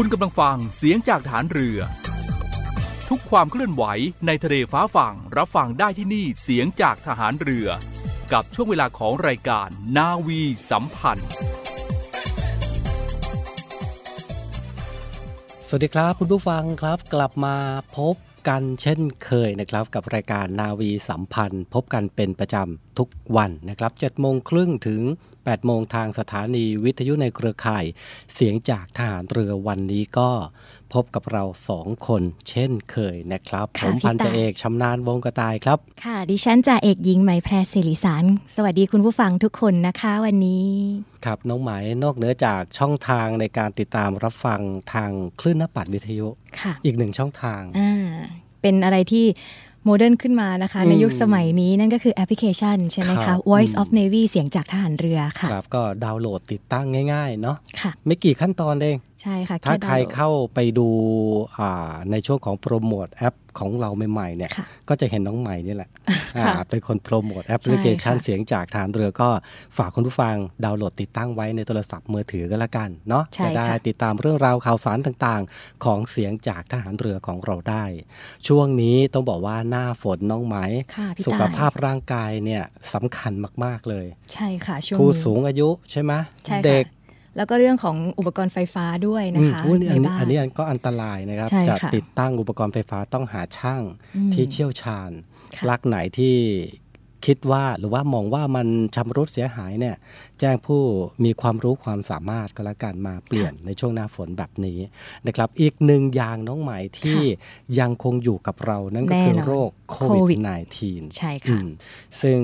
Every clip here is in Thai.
คุณกำลังฟังเสียงจากฐานเรือ ทุกความเคลื่อนไหวในทะเลฟ้าฝั่งรับฟังได้ที่นี่เสียงจากทหารเรือ กับช่วงเวลาของรายการนาวีสัมพันธ์ สวัสดีครับคุณผู้ฟังครับกลับมาพบกันเช่นเคยนะครับกับรายการนาวีสัมพันธ์ พบกันเป็นประจำทุกวันนะครับ7โมงครึ่งถึง 8 โมงทางสถานีวิทยุในเครือข่าย เสียงจากทหารเรือวันนี้ก็พบกับเราสองคนเช่นเคยนะครับผค่ะมพี่พันตาจ่าเอกชำนาญวงกระต่ายครับ ค่ะ ดิฉันจ่าเอกหญิงไหมแพรศิริสาร สวัสดีคุณผู้ฟังทุกคนนะคะวันนี้ ครับน้องไหมนอกเหนือจากช่องทางในการติดตามรับฟังทางคลื่นนปัดวิทยุค่ะอีกหนึ่งช่องทางอ่าเป็นอะไรที่ โมเดิร์นขึ้นมานะคะอืมในยุคสมัยนี้นั่นก็คือแอปพลิเคชันใช่ไหมครัคะบ Voice อืม of Navy เสียงจากทหารเรือค่ะครับก็ดาวน์โหลดติดตั้งง่ายๆเนาะค่ะไม่กี่ขั้นตอนเอง ใช่ค่ะ ถ้าแดวน์ใครโหลดเข้าไปดูอ่าในช่วงของโปรโมทแอป ของเราใหม่ๆเนี่ยค่ะก็จะเห็นน้องใหม่นี่แหละค่ะอ่าเป็นคนโปรโมทแอปพลิเคชันใช่ค่ะเสียงจากฐานเรือก็ฝากคุณผู้ฟังดาวน์โหลดติดตั้งไว้ในโทรศัพท์มือถือก็แล้วกันเนาะใช่จะได้ค่ะติดตามเรื่องราวข่าวสารต่างๆ ของเสียงจากทหารเรือของเราได้ ช่วงนี้ต้องบอกว่าหน้าฝนน้องไหมค่ะพี่สุขตายภาพร่างกายเนี่ยสำคัญมากๆเลย ใช่ค่ะช่วงผู้นี้สูงอายุใช่ไหมใช่เด็ค่ะก แล้วก็เรื่องของอุปกรณ์ไฟฟ้าด้วยนะอืมคะอุ๊ยอันในนี้บ้านอันนี้ก็อันตรายนะครับใช่จะค่ะติดตั้งอุปกรณ์ไฟฟ้าต้องหาช่างอืมที่เชี่ยวชาญค่ะลักไหนที่คิดว่าหรือว่ามองว่ามันชำรุดเสียหายเนี่ยแจ้งผู้มีความรู้ความสามารถก็แล้วกันมาเปลี่ยนในช่วงหน้าฝนแบบนี้นะครับอีกหนึ่งอย่างน้องใหม่ที่ยังคงอยู่กับเรานั่นก็คือแน่นอนโรคโคโควิวิดด -19 ใช่อืค่ะมซึ่ง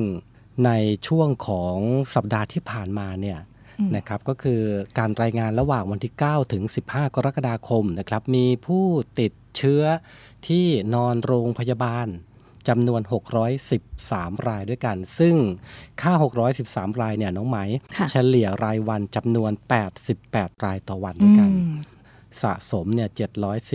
ในช่วงของสัปดาห์ที่ผ่านมาเนี่ยอืม นะครับก็คือการรายงานระหว่างวันที่ 9 ถึง 15 กรกฎาคมนะครับมีผู้ติดเชื้อที่นอนโรงพยาบาลจำนวน 613 รายด้วยกัน ซึ่งค่า 613 รายเนี่ยน้องไหมค่ะเฉลี่ยรายวันจำนวน 88 รายต่อวันด้วยกันอืม สะสมเนี่ย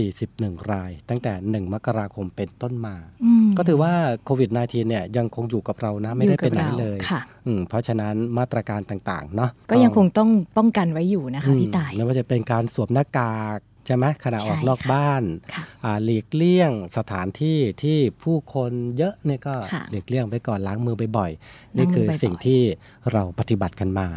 741 ราย ตั้งแต่ 1 มกราคมเป็นต้นมาอืมก็ถือว่าโควิด -19 เนี่ยยังคงอยู่กับเรานะ ไม่ได้ไปไหนเลยค่ะอืมเพราะฉะนั้นมาตรการต่างๆเนาะก็ยังคงต้องป้องกันไว้อยู่นะคะพี่ตายอืมไม่ว่าจะเป็นการสวมหน้ากากใช่ไหมขณะใช่ออกนอกค่ะบ้านค่ะอ่าหลีกเลี่ยงสถานที่ที่ผู้คนเยอะเนี่ยก็ค่ะหลีกเลี่ยงไปก่อนล้างมือบ่อยๆล้างมือนี่คือบ่อยๆสิ่งที่เราปฏิบัติกันมา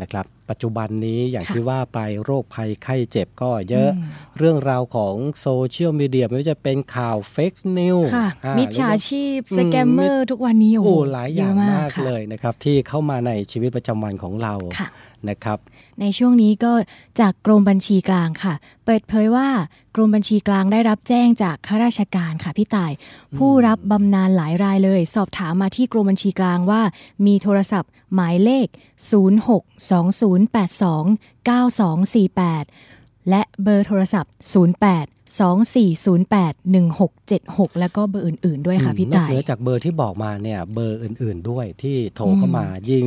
นะครับปัจจุบันนี้อย่างค่ะที่ว่าไปโรคภัยไข้เจ็บก็เยอะอืมเรื่องราวของ social media ไม่ว่าจะเป็นข่าว fake news ค่ะมิจฉาชีพอืม scammer ทุกวันนี้โอ้โอ้โหหลายอย่างเยอะมากค่ะเลยนะครับ ที่เข้ามาในชีวิตประจำวันของเราค่ะ นะครับ ในช่วงนี้ก็จากกรมบัญชีกลางค่ะ เปิดเผยว่ากรมบัญชีกลางได้รับแจ้งจากข้าราชการค่ะพี่ต่าย ผู้รับบำนาญหลายรายเลย สอบถามมาที่กรมบัญชีกลางว่า มีโทรศัพท์หมายเลข 0620829248 และเบอร์โทรศัพท์ 08 0824081676 แล้วก็เบอร์อื่น ๆ ด้วยค่ะพี่นอกต่ายเหนือจากเบอร์ที่บอกมาเนี่ยเบอร์อื่น ๆ ด้วยที่โทรเข้ามายิ่ง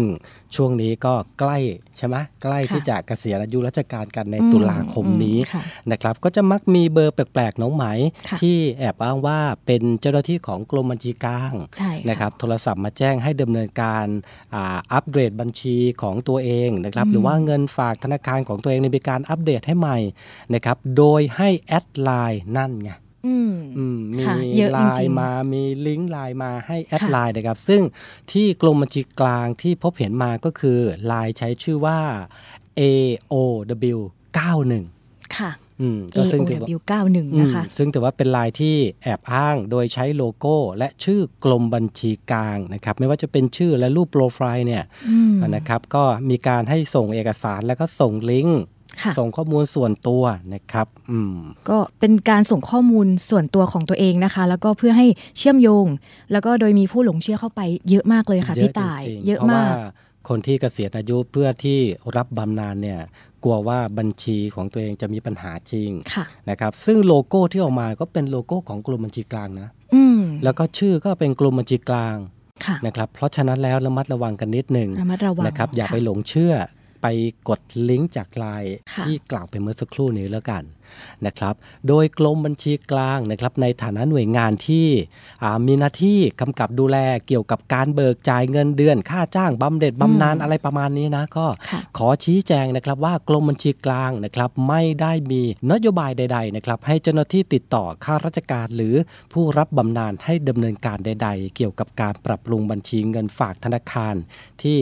ช่วงนี้ก็ใกล้ใช่ไหมใกล้ที่จะเกษียณอายุราชการกันในอืมตุลาคมนี้อืมค่ะนะครับก็จะมักมีเบอร์แปลกๆ น้องไหมค่ะที่แอบอ้างว่าเป็นเจ้าหน้าที่ของกรมบัญชีกลางใช่ค่ะนะครับโทรศัพท์มาแจ้งให้ดำเนินการอ่าอัปเดตบัญชีของตัวเองนะครับอืมหรือว่าเงินฝากธนาคารของตัวเองเนี่ยมีการอัปเดตให้ใหม่นะครับโดยให้ add ไลน์นั่นไงอืมอืมมีค่ะเยอะจริงๆไลน์มา มีลิงก์ไลน์มาให้ add ค่ะไลน์นะครับ ซึ่งที่กรมบัญชีกลางที่พบเห็นมาก็คือไลน์ใช้ชื่อว่า AOW 91 ค่ะอืมก็ซึ่งถือว่า AOW 91 นะคะอืมซึ่งถือว่าเป็นไลน์ที่แอบอ้างโดยใช้โลโก้ และชื่อกรมบัญชีกลางนะครับ ไม่ว่าจะเป็นชื่อและรูปโปรไฟล์เนี่ยอืมนะครับ ก็มีการให้ส่งเอกสารแล้วก็ส่งลิงก์ค่ะ ส่งข้อมูลส่วนตัวนะครับอืมก็เป็นการส่งข้อมูลส่วนตัวของตัวเองนะคะ แล้วก็เพื่อให้เชื่อมโยง แล้วก็โดยมีผู้หลงเชื่อเข้าไปเยอะมากเลยค่ะพี่ต่ายจริงๆเยอะเพราะมาว่ากคนที่เกษียณอายุเพื่อที่รับบำนาญเนี่ยกลัวว่าบัญชีของตัวเองจะมีปัญหาจริงค่ะนะครับ ซึ่งโลโก้ที่ออกมาก็เป็นโลโก้ของกรมบัญชีกลางนะอืมแล้วก็ชื่อก็เป็นกรมบัญชีกลางค่ะนะครับ เพราะฉะนั้นแล้วระมัดระวังกันนิดหนึ่งระมัดระวังนะครับ อย่าค่ะไปหลงเชื่อไป กดลิงก์จากไลน์ค่ะที่กล่าวไปเมื่อสักครู่นี้แล้วกัน นะครับ โดยกรมบัญชีกลางนะครับในฐานะหน่วยงานที่อ่ามีหน้าที่กำกับดูแลเกี่ยวกับการเบิกจ่ายเงินเดือน ค่าจ้างบำเหน็จบำนาญอะไรประมาณนี้นะก็ค่ะขอชี้แจงนะครับว่ากรมบัญชีกลางนะครับไม่ได้มีนโยบายใดๆนะครับให้เจ้าหน้าที่ติดต่อข้าราชการหรือผู้รับบำนาญให้ดำเนินการใด ๆ เกี่ยวกับการปรับปรุงบัญชีเงินฝากธนาคารที่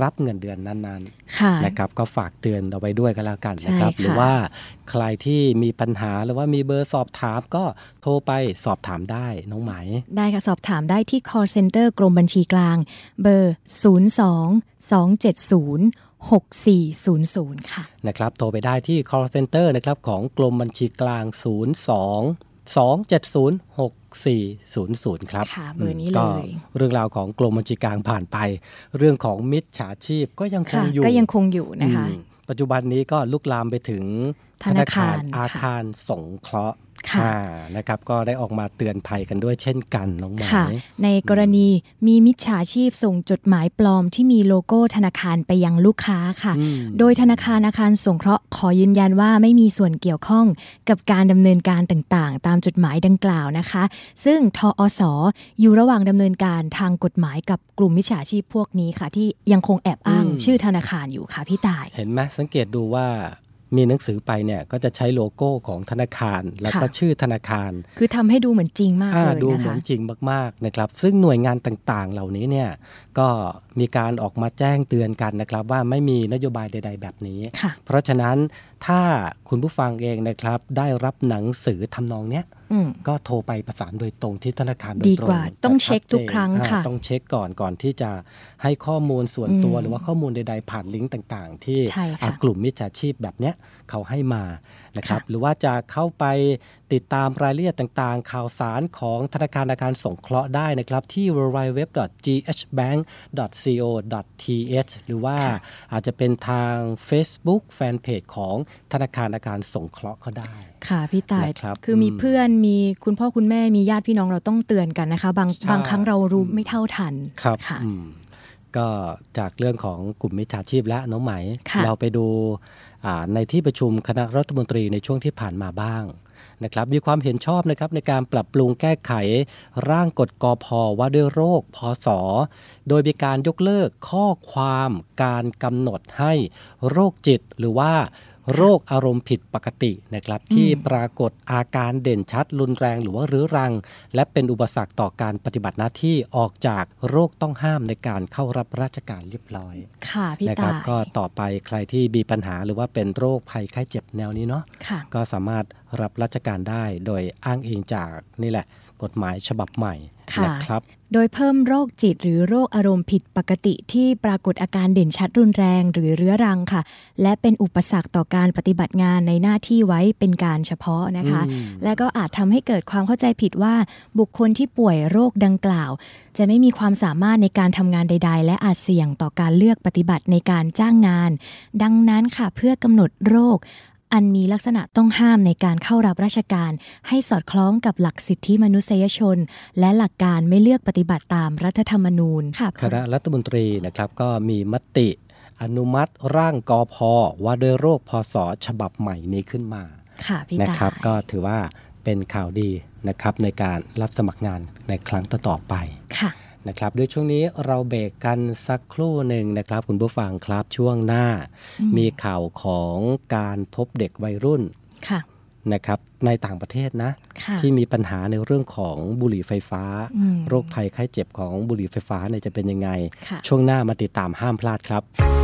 รับเงินเดือนนั้นๆค่ะนะครับก็ฝากเตือนเอาไว้ด้วยกันแล้วกันนะครับใช่ค่ะหรือว่าใครที่มีปัญหาหรือว่ามีเบอร์สอบถามก็โทรไปสอบถามได้น้องไหม ได้ค่ะ สอบถามได้ที่ call center กรมบัญชีกลาง เบอร์ 02 270 6400 ค่ะ นะครับ โทรไปได้ที่ call center นะครับ ของกรมบัญชีกลาง 02 270 6400 ครับค่ะเบอร์นี้มเลยก็เรื่องราวของกรมบัญชีกลางผ่านไป เรื่องของมิจฉาชีพก็ยังคงค่ะอยู่ ก็ยังคงอยู่นะคะอืม ปัจจุบันนี้ก็ลุกลามไปถึงธนาคารอาค่ะคารสงเคราะห์ค่ะอ่า นะครับก็ได้ออกมาเตือนภัยกันด้วยเช่นกันน้องหมายค่ะในกรณีมีมิจฉาชีพส่งจดหมายปลอมที่มีโลโก้ธนาคารไปยังลูกค้าค่ะอืมโดยธนาคารอาคารสงเคราะห์ขอยืนยันว่าไม่มีส่วนเกี่ยวข้องกับการดำเนินการต่างๆ ตามจดหมายดังกล่าวนะคะ ซึ่งทอสอยู่ระหว่างดำเนินการทางกฎหมายกับกลุ่มมิจฉาชีพพวกนี้ค่ะ ที่ยังคงแอบอ้างอืมชื่อธนาคารอยู่ค่ะพี่ต่าย เห็นไหมสังเกตดูว่า มีหนังสือไปเนี่ยก็จะใช้โลโก้ของธนาคาร แล้วก็ค่ะชื่อธนาคาร คือทำให้ดูเหมือนจริงมากอ่าเลยดูนะเหมือคะนจริงมากๆนะครับ ซึ่งหน่วยงานต่างๆ เหล่านี้เนี่ย ก็มีการออกมาแจ้งเตือนกันนะครับ ว่าไม่มีนโยบายใด ๆ แบบนี้ค่ะเพราะฉะนั้นถ้าคุณผู้ฟังเองนะครับ ได้รับหนังสือทำนองเนี้ยอืมก็โทรไปประสานโดยตรงที่ธนาคารโดยดีตรงกว่าจะต้องเช็คชัดจนทุกครั้งอ่าค่ะต้องเช็คก่อนก่อนที่จะให้ข้อมูลส่วนตัวอืมหรือว่าข้อมูลใด ๆ ผ่านลิงก์ต่าง ๆ ที่ใช่ค่ะอ่ากลุ่มมิจฉาชีพแบบเนี้ยเขาให้มา นะครับค่ะหรือว่าจะเข้าไปติดตามรายละเอียดต่างๆ ข่าวสารของธนาคารอาคารสงเคราะห์ได้นะครับ ที่ www.ghbank.co.th หรือว่าอาจจะเป็นทาง Facebook Fanpage ของธนาคารอาคารสงเคราะห์ก็ได้ ค่ะพี่ต่ายนะครับคือมีอืมเพื่อนมีคุณพ่อคุณแม่มีญาติพี่น้องเราต้องเตือนกันนะคะ บางใช่บางครั้งเรารู้อืมไม่เท่าทันครับค่ะอืมก็จากเรื่องของกลุ่มมิจฉาชีพและน้องไหมค่ะเราไปดูอ่า ในที่ประชุมคณะรัฐมนตรีในช่วงที่ผ่านมาบ้างนะครับมีความเห็นชอบนะครับในการปรับปรุงแก้ไขร่างกฎกอพว่าด้วยโรคพศโดยมีการยกเลิกข้อความการกำหนดให้โรคจิตหรือว่า โรคอารมณ์ผิดปกตินะครับที่ปรากฏอาการเด่นชัด รุนแรงหรือว่ารื้อรัง และเป็นอุปสรรคต่อการปฏิบัติหน้าที่ออกจากโรคต้องห้ามในการเข้ารับราชการเรียบร้อย ค่ะพี่นะครัตาบยก็ต่อไปใครที่มีปัญหาหรือว่าเป็นโรคภัยไข้เจ็บแนวนี้เนาะค่ะก็สามารถรับราชการได้โดยอ้างอิงจากนี่แหละ กฎหมายฉบับใหม่ค่ะนะครับโดยเพิ่มโรคจิตหรือโรคอารมณ์ผิดปกติที่ปรากฏอาการเด่นชัดรุนแรงหรือเรื้อรังค่ะ และเป็นอุปสรรคต่อการปฏิบัติงานในหน้าที่ไว้เป็นการเฉพาะนะคะอืมและก็อาจทำให้เกิดความเข้าใจผิดว่าบุคคลที่ป่วยโรคดังกล่าว จะไม่มีความสามารถในการทำงานใด ๆ และอาจเสี่ยงต่อการเลือกปฏิบัติในการจ้างงาน ดังนั้นค่ะเพื่อกำหนดโรค อันมีลักษณะต้องห้ามในการเข้ารับราชการ ให้สอดคล้องกับหลักสิทธิมนุษยชน และหลักการไม่เลือกปฏิบัติตามรัฐธรรมนูญค่ะคณะรัฐมนตรีนะครับก็มีมติอนุมัติร่างกอพอว่าด้วยโรคพศฉบับใหม่นี้ขึ้นมาค่ะพี่นะตายครับก็ถือว่าเป็นข่าวดีนะครับในการรับสมัครงานในครั้งต่อๆไปค่ะ นะครับโดยช่วงนี้เราเบรกกันสักครู่หนึ่งนะครับ คุณผู้ฟังครับช่วงหน้าอืมมีข่าวของการพบเด็กวัยรุ่นค่ะนะครับในต่างประเทศนะค่ะที่มีปัญหาในเรื่องของบุหรี่ไฟฟ้าอืมโรคภัยไข้เจ็บของบุหรี่ไฟฟ้าเนี่ยจะเป็นยังไงค่ะช่วงหน้ามาติดตามห้ามพลาดครับพ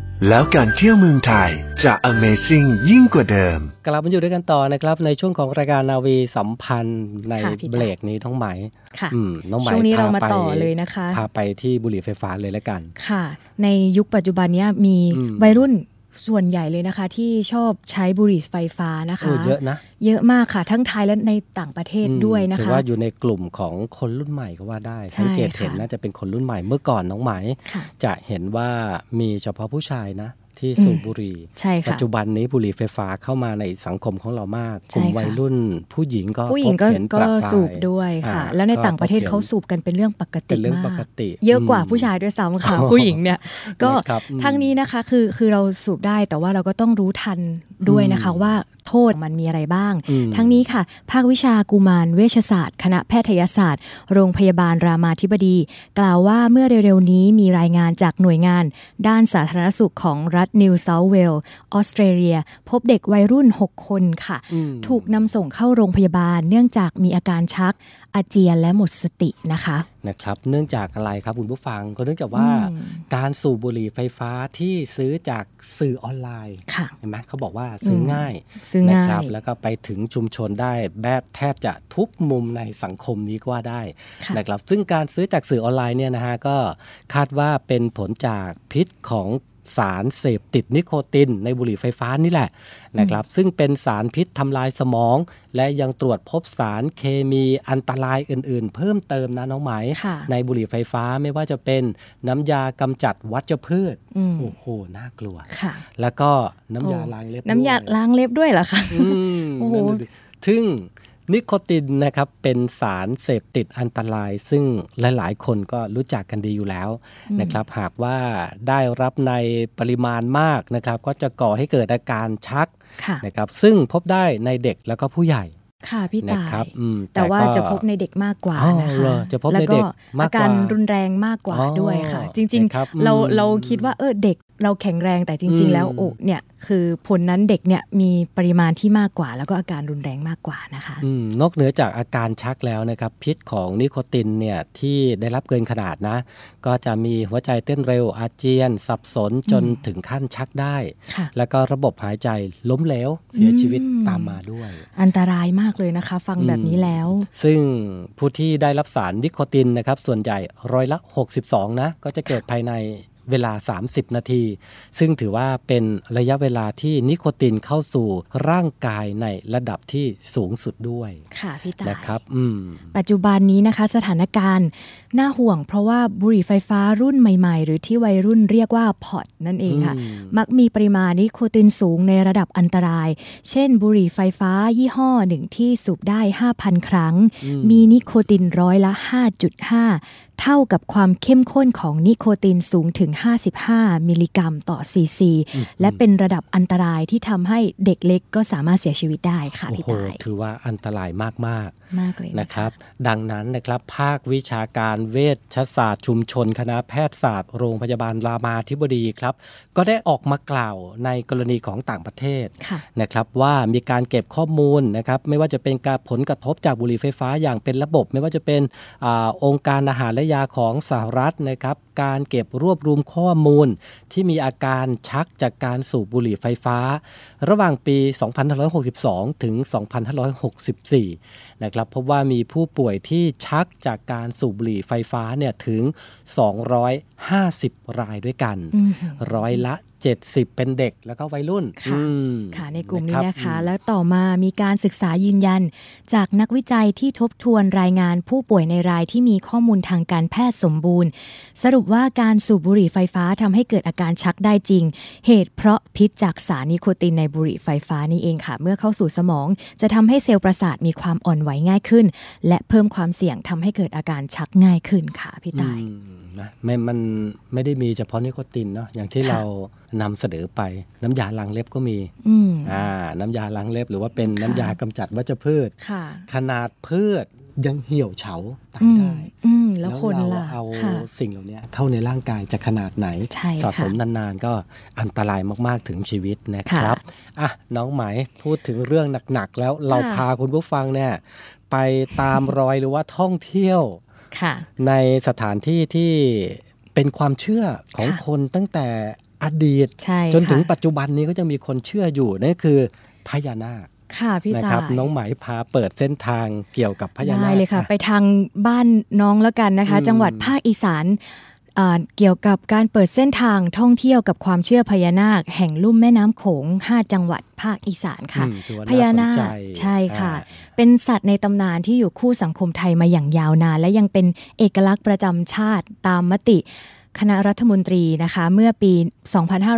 แล้วการเที่ยวเมืองไทยจะ Amazing ยิ่งกว่าเดิม กลับมาอยู่ด้วยกันต่อนะครับ ในช่วงของรายการนาวีสัมพันธ์ในค่ะพี่ตาเบรกนี้ท้องไหมค่ะอืมน้องไหมช่วงนี้เรามาพไปต่อเลยนะคะ พาไปที่บุหรี่ไฟฟ้าเลยแล้วกัน ค่ะ ในยุคปัจจุบันเนี้ยมีอืม วัยรุ่น ส่วนใหญ่เลยนะคะที่ชอบใช้บุหรี่ไฟฟ้านะคะโอ้เยอะนะเยอะมากค่ะทั้งไทยและในต่างประเทศอืมด้วยนะถือคะว่าอยู่ในกลุ่มของคนรุ่นใหม่ก็ว่าได้ใช่สังเกตเห็นค่ะน่าจะเป็นคนรุ่นใหม่เมื่อก่อนน้องไหมค่ะจะเห็นว่ามีเฉพาะผู้ชายนะ ที่สูบอืมบุหรี่ใช่ปัจค่ะจุบันนี้บุหรี่ไฟฟ้าเข้ามาในสังคมของเรามากใช่กลุ่มค่ะวัยรุ่น ผู้หญิงก็ผู้หญิงก็พบเห็นก็ประปรายสูบด้วยค่ะอ่าแล้วในต่างประเทศก็พบห็นเขาสูบกันเป็นเรื่องปกติเป็นเรื่องมาปกกติเยอะกว่าอืมผู้ชายด้วยซ้ำค่ะอ๋อผู้หญิงเนี่ยก็นะครับอืมทั้งนี้นะคะคือคือเราสูบได้แต่ว่าเราก็ต้องรู้ทันด้วยนะคะอืมว่าโทษมันมีอะไรบ้างอืมทั้งนี้ค่ะ ภาควิชากุมารเวชศาสตร์ คณะแพทยศาสตร์ โรงพยาบาลรามาธิบดี กล่าวว่าเมื่อเร็วๆนี้มีรายงานจากหน่วยงาน ด้านสาธารณสุขของรัฐนิวเซาท์เวลส์ออสเตรเลีย พบเด็กวัยรุ่น 6 คนค่ะอืมถูกนำส่งเข้าโรงพยาบาลเนื่องจากมีอาการชักอาเจียนและหมดสตินะคะนะครับ เนื่องจากอะไรครับคุณผู้ฟังก็เนื่องจากว่าอืมการสูบบุหรี่ไฟฟ้าที่ซื้อจากสื่อออนไลน์ค่ะเห็นไหมเขาบอกว่าซื้ออมง่ายซื้อง่ายนะครับแล้วก็ไปถึงชุมชนได้แบบแทบจะทุกมุมในสังคมนี้ก็ว่าได้ค่ะนะครับ ซึ่งการซื้อจากสื่อออนไลน์เนี่ยนะฮะก็คาดว่าเป็นผลจากพิษของ สารเสพติดนิโคติน ในบุหรี่ไฟฟ้านี่แหละนะครับ ซึ่งเป็นสารพิษทำลายสมอง และยังตรวจพบสารเคมีอันตรายอื่น ๆ เพิ่มเติมนะน้องไหมค่ะในบุหรี่ไฟฟ้าไม่ว่าจะเป็นน้ำยากำจัดวัชพืชอืมโอ้โหน่ากลัวค่ะแล้วก็น้ำยาโอ้ล้างเล็บน้ำยาด้วยล้างเล็บด้วยเหรอคะอืมโอ้โหนั่นน่ะดิซึ่ง นิโคตินนะครับเป็นสารเสพติดอันตราย ซึ่งหลายๆ คนก็รู้จักกันดีอยู่แล้วนะครับ หากว่าได้รับในปริมาณมากนะครับ ก็จะก่อให้เกิดอาการชักค่ะนะครับ ซึ่งพบได้ในเด็กแล้วก็ผู้ใหญ่ ค่ะพี่นะตายครับอืมแต่ว่าก็จะพบในเด็กมากกว่าอ๋อนะเหรคะอจะพบในเด็กแล้วมากกว่าอาการรุนแรงมากกว่าอ๋อด้วยค่ะ จริงนะครับๆเราอืมเราคิดว่าเออเด็กเราแข็งแรงแต่จริงอืมๆแล้วโอ้เนี่ยคือผลนั้นเด็กเนี่ยมีปริมาณที่มากกว่า แล้วก็อาการรุนแรงมากกว่านะคะอืมนอกเหนือจากอาการชักแล้วนะครับพิษของนิโคตินเนี่ยที่ได้รับเกินขนาดนะ ก็จะมีหัวใจเต้นเร็วอาเจียน สับสนจนอืมถึงขั้นชักได้ค่ะแล้วก็ระบบหายใจล้มเหลวเสียชีวิตอืมตามมาด้วย อันตรายมากเลยนะคะ ฟังแบบนี้แล้ว ซึ่งผู้ที่ได้รับสารนิโคตินนะครับ ส่วนใหญ่ร้อยละ 62 นะ ก็จะเกิดภายใน เวลา 30 นาที ซึ่งถือว่าเป็นระยะเวลาที่นิโคตินเข้าสู่ร่างกายในระดับที่สูงสุดด้วยค่ะพี่ตายนะครับอืมปัจจุบันนี้นะคะ สถานการณ์น่าห่วง เพราะว่าบุหรี่ไฟฟ้ารุ่นใหม่ ๆ หรือที่วัยรุ่นเรียกว่า pod นั่นเองค่ะอืมมักมีปริมาณนิโคตินสูงในระดับอันตราย เช่น บุหรี่ไฟฟ้ายี่ห้อหนึ่งที่สูบได้ 5,000 ครั้ง มีนิโคตินร้อยละ 5.5 เท่ากับความเข้มข้นของนิโคตินสูงถึง 55 มิลลิกรัมต่อซีซี และเป็นระดับอันตรายที่ทำให้เด็กเล็กก็สามารถเสียชีวิตได้ค่ะโอ้พี่โหตายถือว่าอันตรายมากๆมากเลยนะครับ ดังนั้นนะครับภาควิชาการเวชศาสตร์ชุมชน คณะแพทยศาสตร์โรงพยาบาลรามาธิบดีครับ ก็ได้ออกมากล่าวในกรณีของต่างประเทศค่ะนะครับว่ามีการเก็บข้อมูลนะครับไม่ว่าจะเป็นการผลกระทบจากบุหรี่ไฟฟ้าอย่างเป็นระบบ ไม่ว่าจะเป็นอาองค์การอาหารและยาของสหรัฐนะครับ การเก็บรวบรวมข้อมูล ที่มีอาการชักจากการสูบบุหรี่ไฟฟ้า ระหว่างปี 2562 ถึง 2564 นะครับพบว่ามีผู้ป่วยที่ชักจากการสูบบุหรี่ไฟฟ้าเนี่ยถึง 250 รายด้วยกันอืมร้อยละ 70 เป็นเด็กแล้วก็วัยรุ่นค่ะอืมค่ะในกลุ่มนี้รับนะคะอืมแล้วต่อมามีการศึกษายืนยัน จากนักวิจัยที่ทบทวนรายงานผู้ป่วยในรายที่มีข้อมูลทางการแพทย์สมบูรณ์ สรุปว่าการสูบบุหรี่ไฟฟ้าทำให้เกิดอาการชักได้จริง เหตุเพราะพิษจากสารนิโคตินในบุหรี่ไฟฟ้านี่เองค่ะ เมื่อเข้าสู่สมอง จะทำให้เซลล์ประสาทมีความอ่อนไหวง่ายขึ้น และเพิ่มความเสี่ยงทำให้เกิดอาการชักง่ายขึ้นค่ะพี่ตายอืมนะไม่มันไม่ได้มีเฉพาะนิโคตินเนาะอย่างที่ค่ะเรานำเสนอไปน้ำยาล้างเล็บก็มีอืมอ่าน้ำยาล้างเล็บ หรือว่าเป็นค่ะน้ำยากำจัดวัชพืชค่ะขนาดพืชยังเหี่ยวเฉาตายอืมได้อืมแล้วคนเราล่ะเอาค่ะสิ่งเหล่านี้เข้าในร่างกายจะขนาดไหนใช่สะสมค่ะนานๆ ก็อันตรายมากๆถึงชีวิตนะครับค่ะอะน้องไหมพูดถึงเรื่องหนักๆ แล้วเราค่ะพาคุณผู้ฟังเนี่ยไปตามรอยหรือว่าท่องเที่ยวค่ะในสถานที่ที่เป็นความเชื่อของค่ะคนตั้งแต่ อดีตใช่จนถึงค่ะปัจจุบันนี้ก็จะมีคนเชื่ออยู่นั่นคือพญานาคค่ะพี่นะตาครับยน้องไหมพาเปิดเส้นทางเกี่ยวกับพญานาได้คเลยค่ะอ่ไปทางบ้านน้องแล้วกันนะคะอืมจังหวัดภาคอีสานอ่าเกี่ยวกับการเปิดเส้นทางท่องเที่ยวกับความเชื่อพญานาค แห่งลุ่มแม่น้ำโขง 5 จังหวัดภาคอีสานค่ะอืมถือว่พญานาสคใจใช่ค่ะอ่าเป็นสัตว์ในตำนานที่อยู่คู่สังคมไทยมาอย่างยาวนาน และยังเป็นเอกลักษณ์ประจำชาติตามมติ คณะรัฐมนตรีนะคะเมื่อปี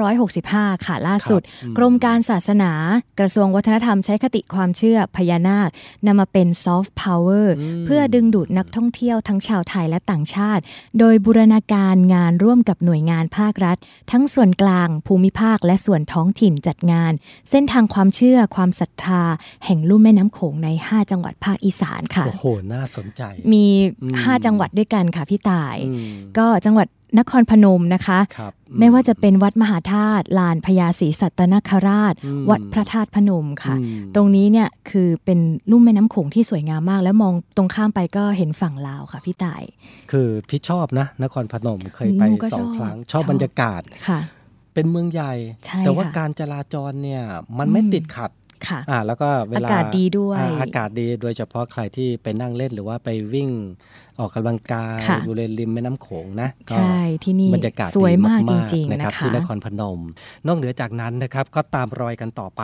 2565 ค่ะล่าสุดครับอืมกรมการศาสนากระทรวงวัฒนธรรมใช้คติความเชื่อพญานาคนำมาเป็นซอฟต์พาวเวอร์อืมเพื่อดึงดูดนักท่องเที่ยวทั้งชาวไทยและต่างชาติ โดยบูรณาการงานร่วมกับหน่วยงานภาครัฐ ทั้งส่วนกลางภูมิภาคและส่วนท้องถิ่นจัดงาน เส้นทางความเชื่อความศรัทธา แห่งลุ่มแม่น้ำโขงใน 5 จังหวัดภาคอีสานค่ะโอ้โหน่าสนใจ มีอืม5จังหวัดด้วยกันค่ะพี่ตายอืมก็จังหวัด นครพนมนะคะครับไม่ว่าจะเป็นวัดมหาธาตุลานพญาศรีสัตนคราชอืมวัดพระธาตุพนมค่ะอืมตรงนี้เนี่ยคือเป็นลุ่มแม่น้ำโขงที่สวยงามมาก แล้วมองตรงข้ามไปก็เห็นฝั่งลาวค่ะพี่ต่าย คือพี่ชอบนะ นครพนมเคยไปหนูก็สองชอบครั้งชชออบบบรรยากาศค่ะ เป็นเมืองใหญ่ใช่แต่ว่าค่ะการจราจรเนี่ยมันไม่อืมติดขัด ค่ะอ่าแล้วก็เวลาอากาศดีด้วยอ่าอากาศดีโดยเฉพาะใครที่ไปนั่งเล่นหรือว่าไปวิ่งออกกำลังกายค่ะอยู่เลนริมแม่น้ำโขงนะก็ใช่ที่นี่บรรยากาศสวยมากดีจริงๆๆนะนะครับคะที่นครพนม นอกเหนือจากนั้นนะครับก็ตามรอยกันต่อไป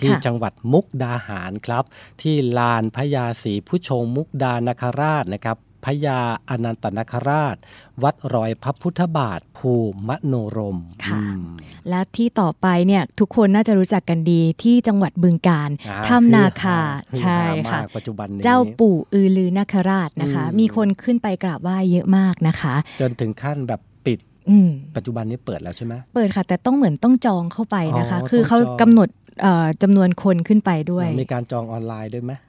ที่ค่ะจังหวัดมุกดาหารครับ ที่ลานพญาศรีผู้ชงมุกดานคราชนะครับ พญาอนันตนคราช วัดรอยพระพุทธบาท ภูมโนรมค่ะอืมและที่ต่อไปเนี่ยทุกคนน่าจะรู้จักกันดีที่จังหวัดบึงกาฬอ่ถ้ำนาคาฮือฮาใช่ฮือฮาค่ะมากปัจจุบันนี้เจ้าปู่อือลือนาคราชนะคะอืมมีคนขึ้นไปกราบไหว้เยอะมากนะคะ จนถึงขั้นแบบปิดอืมปัจจุบันนี้เปิดแล้วใช่ไหมเปิดค่ะ แต่ต้องเหมือนต้องจองเข้าไปนะคะอ๋อคือเขาต้องจองกำหนดเอ่อจำนวนคนขึ้นไปด้วย มีการจองออนไลน์ด้วยไหมน่ะ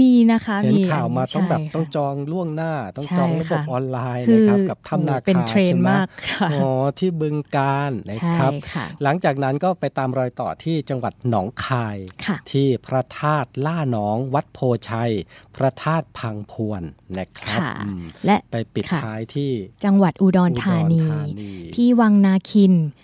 มีนะคะเห็นมีข่าวมาใช่ต้องแบบค่ะต้องจองล่วงหน้า ต้องใช่จองระบบค่ะออนไลน์คืนะครับกับถ้ำนาคาเป็นเทรนด์ใช่ไหมากค่ะอ๋อที่บึงการนะใช่ครับค่ะหลังจากนั้นก็ไปตามรอยต่อที่จังหวัดหนองคายค่ะที่พระธาตุล่าหนองวัดโพชัย พระธาตุพังพวนนะครับค่ะอืมและไปปิดค่ะท้ายที่จังหวัดอุดรธานีอุดรธานีที่วังนาคินอ่า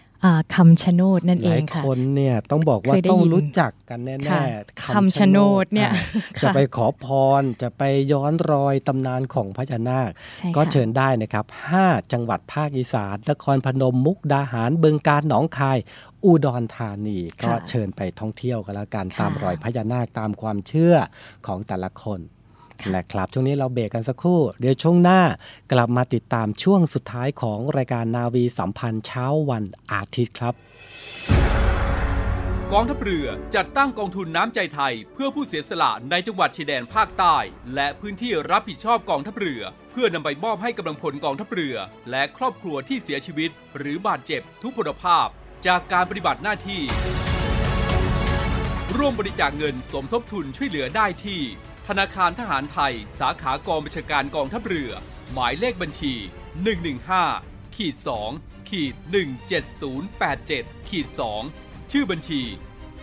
คำชะโนดนั่นหเอลายงค่ะคนเนี่ยต้องบอกว่าเคยได้ต้องยินรู้จักกันแน่ค่ะๆคำชะโนดเนี่ยอ่าค่ะจะไปขอพรจะไปย้อนรอยตำนานของพญานาคใช่ก็ค่ะเชิญได้นะครับ 5 จังหวัดภาคอีสานนครพนมมุกดาหารบึงกาฬหนองคายอุดรธานีก็ค่ะเชิญไปท่องเที่ยวกันแล้วกันค่ะตามรอยพญานาคตามความเชื่อของแต่ละคน นะครับช่วงนี้เราเบรกกันสักครู่ เดี๋ยวช่วงหน้ากลับมาติดตามช่วงสุดท้ายของรายการนาวีสัมพันธ์เช้าวันอาทิตย์ครับ กองทัพเรือจัดตั้งกองทุนน้ำใจไทย เพื่อผู้เสียสละในจังหวัดชายแดนภาคใต้ และพื้นที่รับผิดชอบกองทัพเรือ เพื่อนำไปมอบให้กำลังพลกองทัพเรือ และครอบครัวที่เสียชีวิต หรือบาดเจ็บทุกพลภาพ จากการปฏิบัติหน้าที่ ร่วมบริจาคเงินสมทบทุนช่วยเหลือได้ที่ ธนาคารทหารไทย สาขากองบัญชาการกองทัพเรือ หมายเลขบัญชี 115ขีด2ขีด17087ขีด2ชื่อบัญชี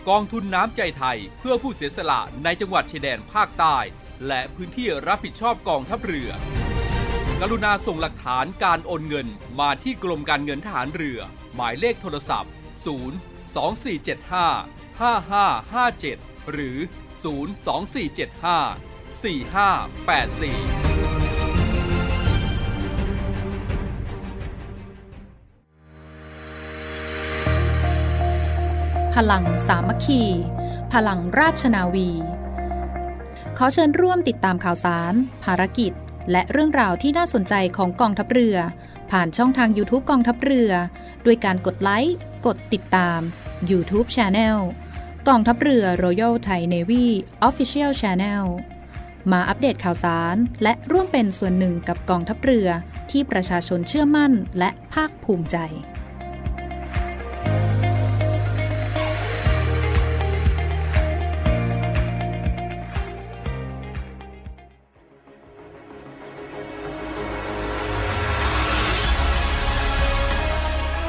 กองทุนน้ำใจไทยเพื่อผู้เสียสละในจังหวัดชายแดนภาคใต้ และพื้นที่รับผิดชอบกองทัพเรือ กรุณาส่งหลักฐานการโอนเงินมาที่กรมการเงินทหารเรือ หมายเลขโทรศัพท์ 0 2475 5557 หรือ 02475 4584พลังสามัคคี พลังราชนาวี ขอเชิญร่วมติดตามข่าวสาร ภารกิจ และเรื่องราวที่น่าสนใจของกองทัพเรือ ผ่านช่องทาง YouTube กองทัพเรือ ด้วยการกดไลค์ กดติดตาม YouTube Channel กองทัพเรือ Royal Thai Navy Official Channel มาอัปเดตข่าวสาร และร่วมเป็นส่วนหนึ่งกับกองทัพเรือที่ประชาชนเชื่อมั่นและภาคภูมิใจ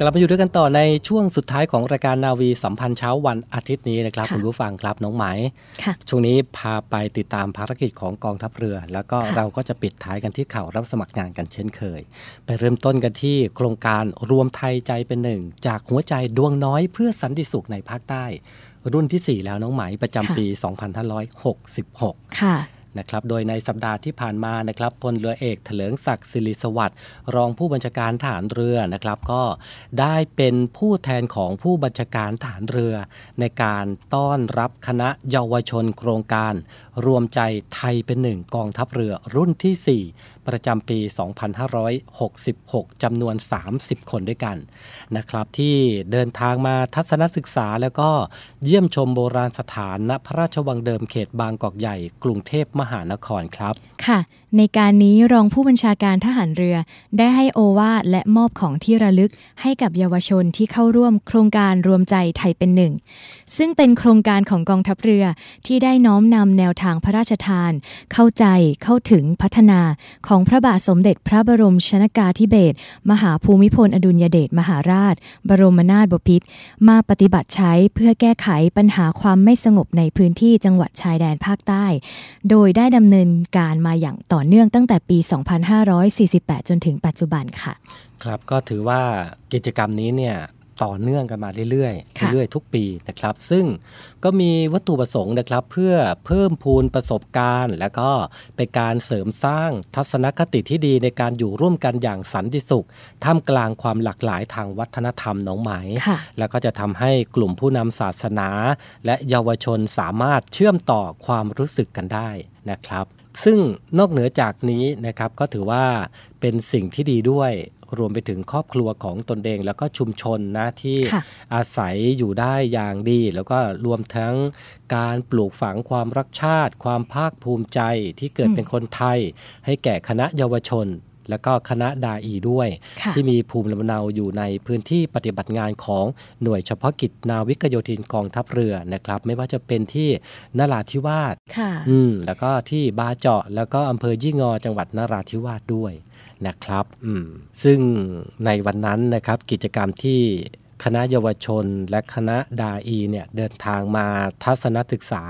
กลับมาอยู่ด้วยกันต่อในช่วงสุดท้ายของรายการนาวีสัมพันธ์เช้าวันอาทิตย์นี้นะครับค่ะคุณผู้ฟังครับน้องไหมค่ะช่วงนี้พาไปติดตามภารกิจของกองทัพเรือ แล้วก็ค่ะเราก็จะปิดท้ายกันที่ข่าวรับสมัครงานกันเช่นเคย ไปเริ่มต้นกันที่โครงการรวมไทยใจเป็นหนึ่ง จากหัวใจดวงน้อยเพื่อสันติสุขในภาคใต้ รุ่นที่ 4 แล้วน้องไหมประจำปี 2566 ค่ะ นะครับ โดยในสัปดาห์ที่ผ่านมานะครับพลเรือเอกเถลิงศักดิ์สิริสวัสดิ์รองผู้บัญชาการฐานเรือนะครับก็ได้เป็นผู้แทนของผู้บัญชาการฐานเรือ ในการต้อนรับคณะเยาวชนโครงการ รวมใจไทยเป็นหนึ่งกองทัพเรือรุ่นที่ 4 ประจำปี 2566 จำนวน 30 คนด้วยกันนะครับ ที่เดินทางมาทัศนศึกษาแล้วก็เยี่ยมชมโบราณสถานณพระราชวังเดิมเขตบางกอกใหญ่ กรุงเทพมหานครครับ ค่ะในการนี้รองผู้บัญชาการทหารเรือ ได้ให้โอวาทและมอบของที่ระลึกให้กับเยาวชนที่เข้าร่วมโครงการรวมใจไทยเป็นหนึ่ง ซึ่งเป็นโครงการของกองทัพเรือที่ได้น้อมนำแนวทางพระราชทาน เข้าใจเข้าถึงพัฒนาของพระบาทสมเด็จพระบรมชนากาธิเบศรมหาภูมิพลอดุลยเดชมหาราช บรมนาถบพิตรมาปฏิบัติใช้เพื่อแก้ไขปัญหาความไม่สงบในพื้นที่จังหวัดชายแดนภาคใต้ โดยได้ดำเนินการมาอย่างต่อเนื่องตั้งแต่ปี 2548 จนถึงปัจจุบันค่ะ ครับก็ถือว่ากิจกรรมนี้เนี่ยต่อเนื่องกันมาเรื่อยค่ะๆเรื่อยๆ ทุกปีนะครับ ซึ่งก็มีวัตถุประสงค์นะครับ เพื่อเพิ่มพูนประสบการณ์ และก็เป็นการเสริมสร้างทัศนคติที่ดีในการอยู่ร่วมกันอย่างสันติสุข ท่ามกลางความหลากหลายทางวัฒนธรรมน้องไหมค่ะแล้วก็จะทำให้กลุ่มผู้นำศาสนา และเยาวชนสามารถเชื่อมต่อความรู้สึกกันได้นะครับ ซึ่งนอกเหนือจากนี้นะครับก็ถือว่าเป็นสิ่งที่ดีด้วยรวมไปถึงครอบครัวของตนเอง แล้วก็ชุมชนนะที่ค่อาศัยอยู่ได้อย่างดี แล้วก็รวมทั้งการปลูกฝังความรักชาติ ความภาคภูมิใจที่เกิดเป็นคนไทย ให้แก่คณะเยาวชน และก็คณะดาอีด้วยค่ะที่มีภูมิลำเนาอยู่ในพื้นที่ปฏิบัติงานของหน่วยเฉพาะกิจนาวิกโยธินกองทัพเรือนะครับ ไม่ว่าจะเป็นที่นราธิวาสค่ะอืมแล้วก็ที่บาเจาะ แล้วก็อำเภอยี่งอจังหวัดนราธิวาสด้วยนะครับอืมซึ่งในวันนั้นนะครับกิจกรรมที่คณะเยาวชนและคณะดาอีเนี่ยเดินทางมาทัศนศึกษา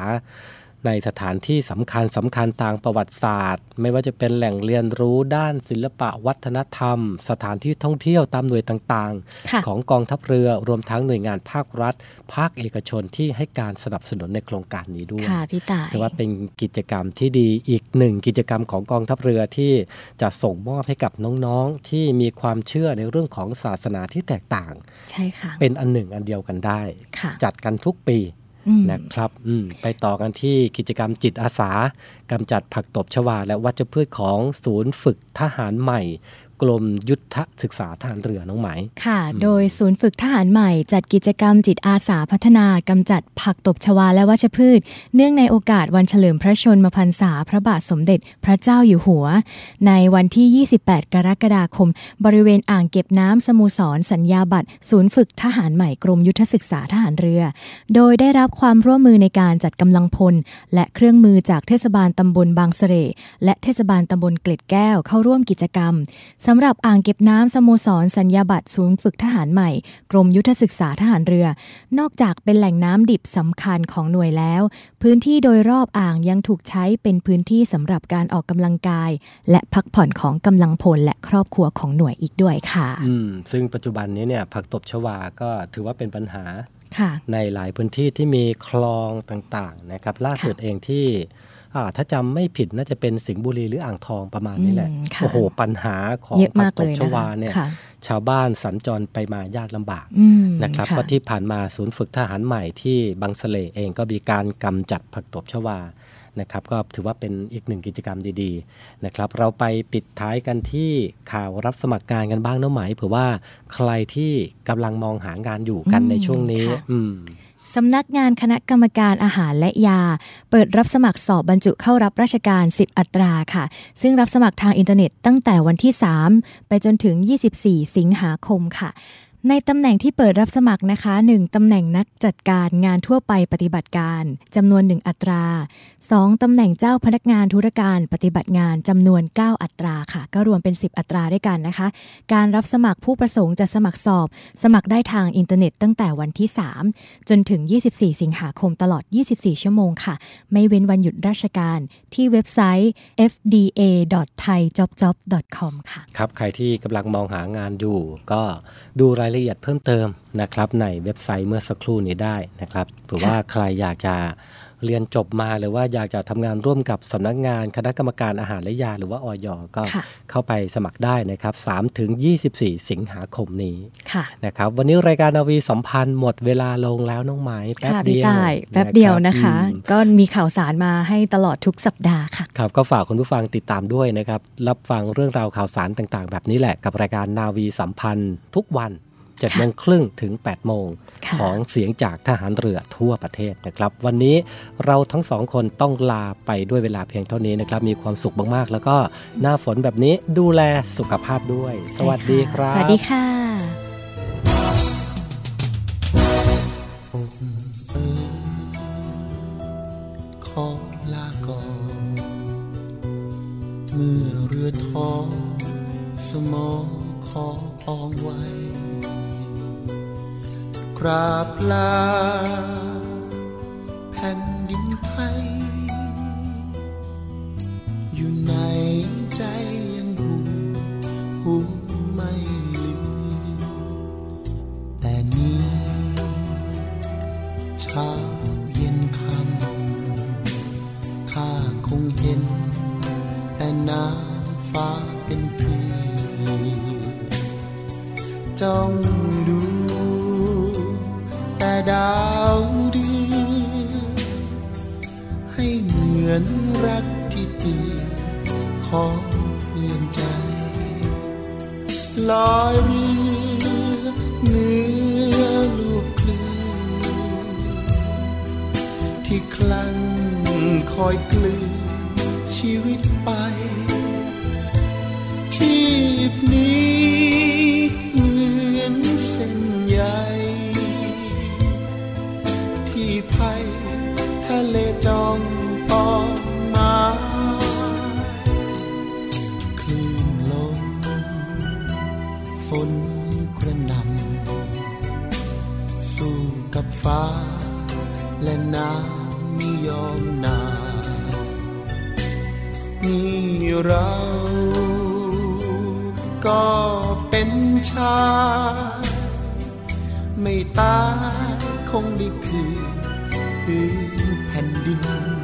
ในสถานที่สำคัญสำคัญทางประวัติศาสตร์ ไม่ว่าจะเป็นแหล่งเรียนรู้ด้านศิลปะวัฒนธรรม สถานที่ท่องเที่ยวตามหน่วยต่างค่ะๆของกองทัพเรือรวมทั้งหน่วยงานภาครัฐ ภาคเอกชนที่ให้การสนับสนุนในโครงการนี้ด้วยค่ะพี่ต่ายถือว่าเป็นกิจกรรมที่ดีอีกหนึ่งกิจกรรมของกองทัพเรือที่จะส่งมอบให้กับน้องๆที่มีความเชื่อในเรื่องของศาสนาที่แตกต่าง ใช่ค่ะ เป็นอันหนึ่งอันเดียวกันได้ค่ะจัดกันทุกปีอืม นะครับไปต่อกันที่กิจกรรมจิตอาสากำจัดผักตบชวา และวัชพืชของศูนย์ฝึกทหารใหม่ กรมยุทธศึกษาทหารเรือน้องไหม ค่ะ โดยศูนย์ฝึกทหารใหม่ จัดกิจกรรมจิตอาสาพัฒนากำจัดผักตบชวาและวัชพืช เนื่องในโอกาสวันเฉลิมพระชนมพรรษาพระบาทสมเด็จพระเจ้าอยู่หัว ในวันที่ 28 กรกฎาคม บริเวณอ่างเก็บน้ำสโมุสรสัญญาบัตรศูนย์ฝึกทหารใหม่กรมยุทธศึกษาทหารเรือ โดยได้รับความร่วมมือในการจัดกำลังพล และเครื่องมือจากเทศบาลตำบลบางเสร่และเทศบาลตำบลเกล็ดแก้วเข้าร่วมกิจกรรมสำหรับอ่างเก็บน้ำสโมสรสัญญาบัตรศูนย์ฝึกทหารใหม่ กรมยุทธศึกษาทหารเรือ นอกจากเป็นแหล่งน้ำดิบสำคัญของหน่วยแล้ว พื้นที่โดยรอบอ่างยังถูกใช้เป็นพื้นที่สำหรับการออกกำลังกาย และพักผ่อนของกำลังพลและครอบครัวของหน่วยอีกด้วยค่ะอืมซึ่งปัจจุบันนี้เนี่ยผักตบชวาก็ถือว่าเป็นปัญหาค่ะในหลายพื้นที่ที่มีคลองต่างๆนะครับ ล่าสุดเองที่ ถ้าจำไม่ผิดน่าจะเป็นสิงห์บุรีหรืออ่างทองประมาณนี้แหละอืมค่ะโอ้โหปัญหาของเยอะผัมากตเลบยชนะวาคะเนี่ยค่ะชาวบ้านสัญจรไปมายากลำบากอืมนะครับค่ะก็ที่ผ่านมาศูนย์ฝึกทหารใหม่ที่บางสะเลเองก็มีการกำจัดผักตบชวานะครับก็ถือว่าเป็นอีกหนึ่งกิจกรรมดีๆนะครับเราไปปิดท้ายกันที่ข่าวรับสมัครงานกันบ้างน้องไหมเผื่อว่าใครที่กำลังมองหางานอยู่กันอืมในช่วงนี้ค่ะอืม สำนักงานคณะกรรมการอาหารและยา เปิดรับสมัครสอบบรรจุเข้ารับราชการ 10 อัตราค่ะ ซึ่งรับสมัครทางอินเทอร์เน็ตตั้งแต่วันที่ 3 ไปจนถึง 24 สิงหาคมค่ะ ในตำแหน่งที่เปิดรับสมัครนะคะ 1 ตำแหน่งนักจัดการงานทั่วไปปฏิบัติการจำนวน 1 อัตรา 2 ตำแหน่งเจ้าพนักงานธุรการปฏิบัติงานจำนวน 9 อัตราค่ะ ก็รวมเป็น 10 อัตราด้วยกันนะคะ การรับสมัครผู้ประสงค์จะสมัครสอบ สมัครได้ทางอินเทอร์เน็ตตั้งแต่วันที่ 3 จนถึง 24 สิงหาคมตลอด 24 ชั่วโมงค่ะ ไม่เว้นวันหยุดราชการที่เว็บไซต์ fda.thaijobjob.com ค่ะ ครับ ใครที่กำลังมองหางานอยู่ ก็ดูรายละเอียดเพิ่มเติมนะครับในเว็บไซต์เมื่อสักครู่นี้ได้นะครับเผื่อว่าใครอยากจะเรียนจบมาหรือว่าอยากจะทำงานร่วมกับสำนักงานคณะกรรมการอาหารและยา หรือว่าออยก็ค่ะเข้าไปสมัครได้นะครับ3ถึง24 สิงหาคมนี้ค่ะนะครับ วันนี้รายการนาวีสัมพันธ์หมดเวลาลงแล้วน้องไหม้แป๊บค่ะเดีพี่ยวต่ายแป๊บเดียวนะคะอืมก็มีข่าวสารมาให้ตลอดทุกสัปดาห์ค่ะครับก็ฝากคุณผู้ฟังติดตามด้วยนะครับ รับฟังเรื่องราวข่าวสารต่างๆ แบบนี้แหละกับรายการนาวีสัมพันธ์ทุกวัน 7โมงครึ่งถึง8โมงค่ะของเสียงจากทหารเรือทั่วประเทศนะครับ วันนี้เราทั้งสองคนต้องลาไปด้วยเวลาเพียงเท่านี้นะครับ มีความสุขมากๆ แล้วก็หน้าฝนแบบนี้ดูแลสุขภาพด้วย สวัสดีครับ สวัสดีค่ะ ราบลา ลอยเรือเนื้อลูกคลื่นที่คลั่งคอยกลืนชีวิตไป ชีพนี้เหมือนเส้นใยที่ภัยทะเลจอง น้ำไม่ยอมนาวนี่เราก็เป็นชายไม่ตายคงได้คืนพื้นแผ่นดินล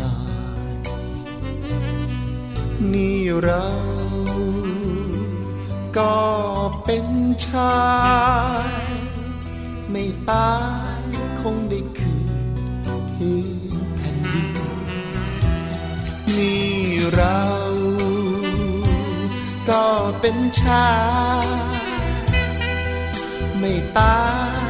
นาย นี่เราก็เป็นชาย ไม่ตายคงได้คืนพื้นแผ่นดินนี่เรา ก็เป็นชาย ไม่ตาย